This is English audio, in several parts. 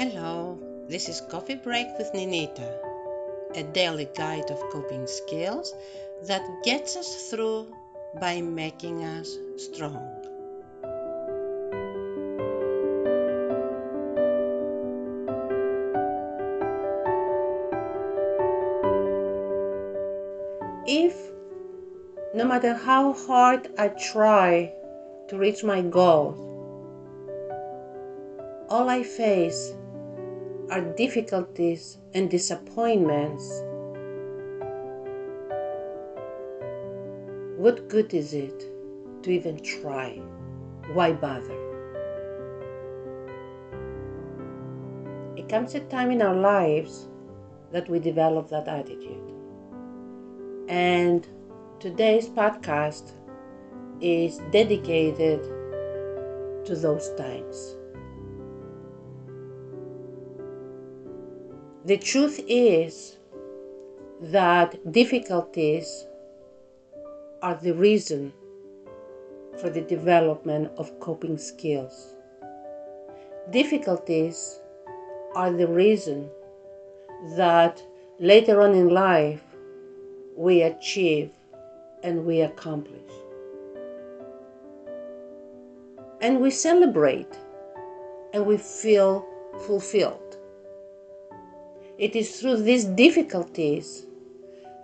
Hello, this is Coffee Break with Ninita, a daily guide of coping skills that gets us through by making us strong. If, no matter how hard I try to reach my goals, all I face are difficulties and disappointments, what good is it to even try? Why bother? It comes a time in our lives that we develop that attitude. And today's podcast is dedicated to those times. The truth is that difficulties are the reason for the development of coping skills. Difficulties are the reason that later on in life we achieve and we accomplish. And we celebrate and we feel fulfilled. It is through these difficulties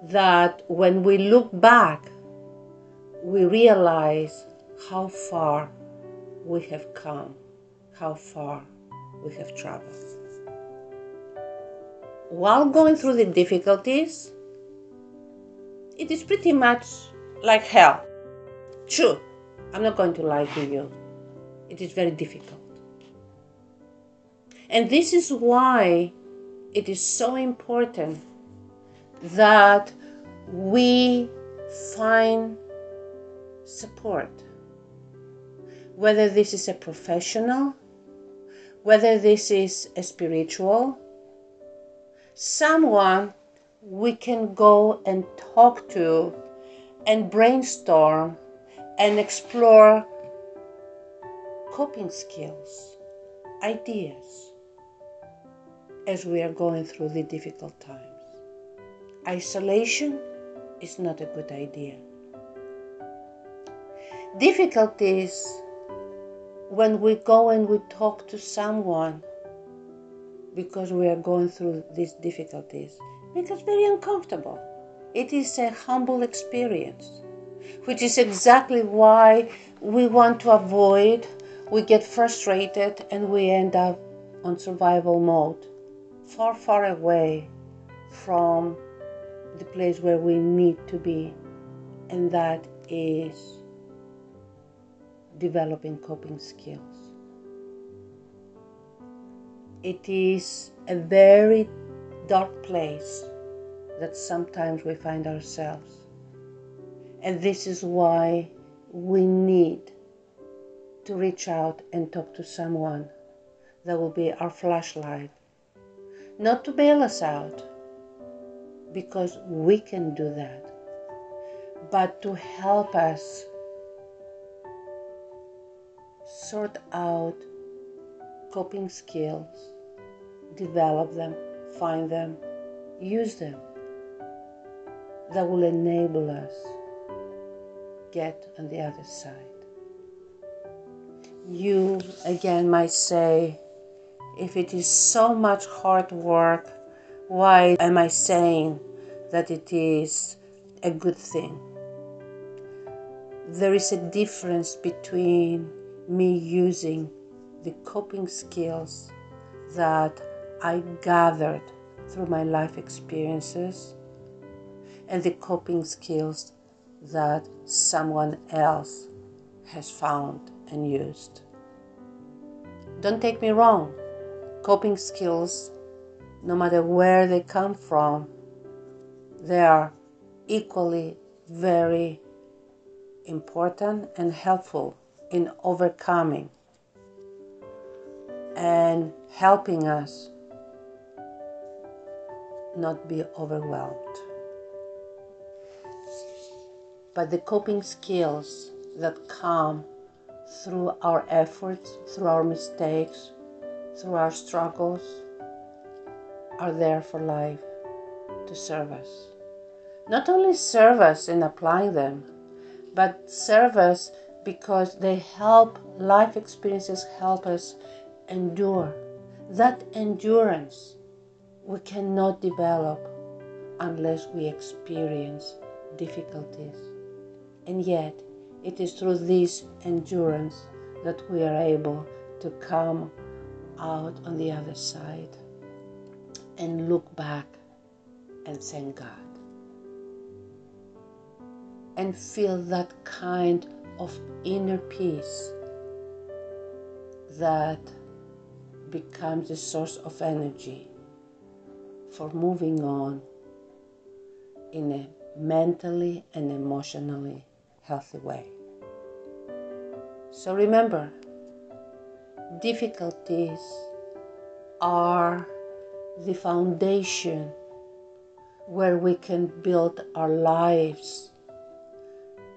that when we look back, we realize how far we have come, how far we have traveled. While going through the difficulties, it is pretty much like hell. True, I'm not going to lie to you. It is very difficult. And this is why it is so important that we find support. Whether this is a professional, whether this is a spiritual, someone we can go and talk to and brainstorm and explore coping skills, ideas as we are going through the difficult times. Isolation is not a good idea. Difficulties when we go and we talk to someone because we are going through these difficulties make us very uncomfortable. It is a humble experience, which is exactly why we want to avoid, we get frustrated, and we end up on survival mode far, far away from the place where we need to be, and that is developing coping skills. It is a very dark place that sometimes we find ourselves. And this is why we need to reach out and talk to someone that will be our flashlight not to bail us out, because we can do that, but to help us sort out coping skills, develop them, find them, use them that will enable us get on the other side. You again might say, if it is so much hard work, why am I saying that it is a good thing? There is a difference between me using the coping skills that I gathered through my life experiences and the coping skills that someone else has found and used. Don't take me wrong, coping skills, no matter where they come from, they are equally very important and helpful in overcoming and helping us not be overwhelmed. But the coping skills that come through our efforts, through our mistakes, through our struggles are there for life to serve us. Not only serve us in applying them, but serve us because they help, life experiences help us endure. That endurance we cannot develop unless we experience difficulties. And yet, it is through this endurance that we are able to come out on the other side and look back and thank God. And feel that kind of inner peace that becomes a source of energy for moving on in a mentally and emotionally healthy way. So remember, difficulties are the foundation where we can build our lives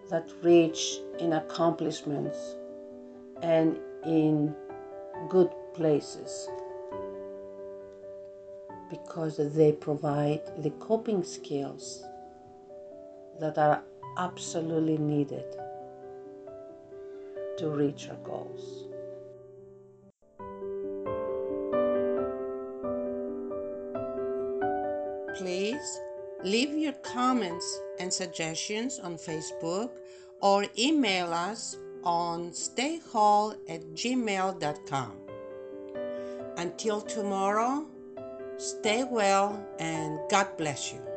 that reach in accomplishments and in good places because they provide the coping skills that are absolutely needed to reach our goals. Please leave your comments and suggestions on Facebook or email us on stayhall at gmail.com. Until tomorrow, stay well and God bless you.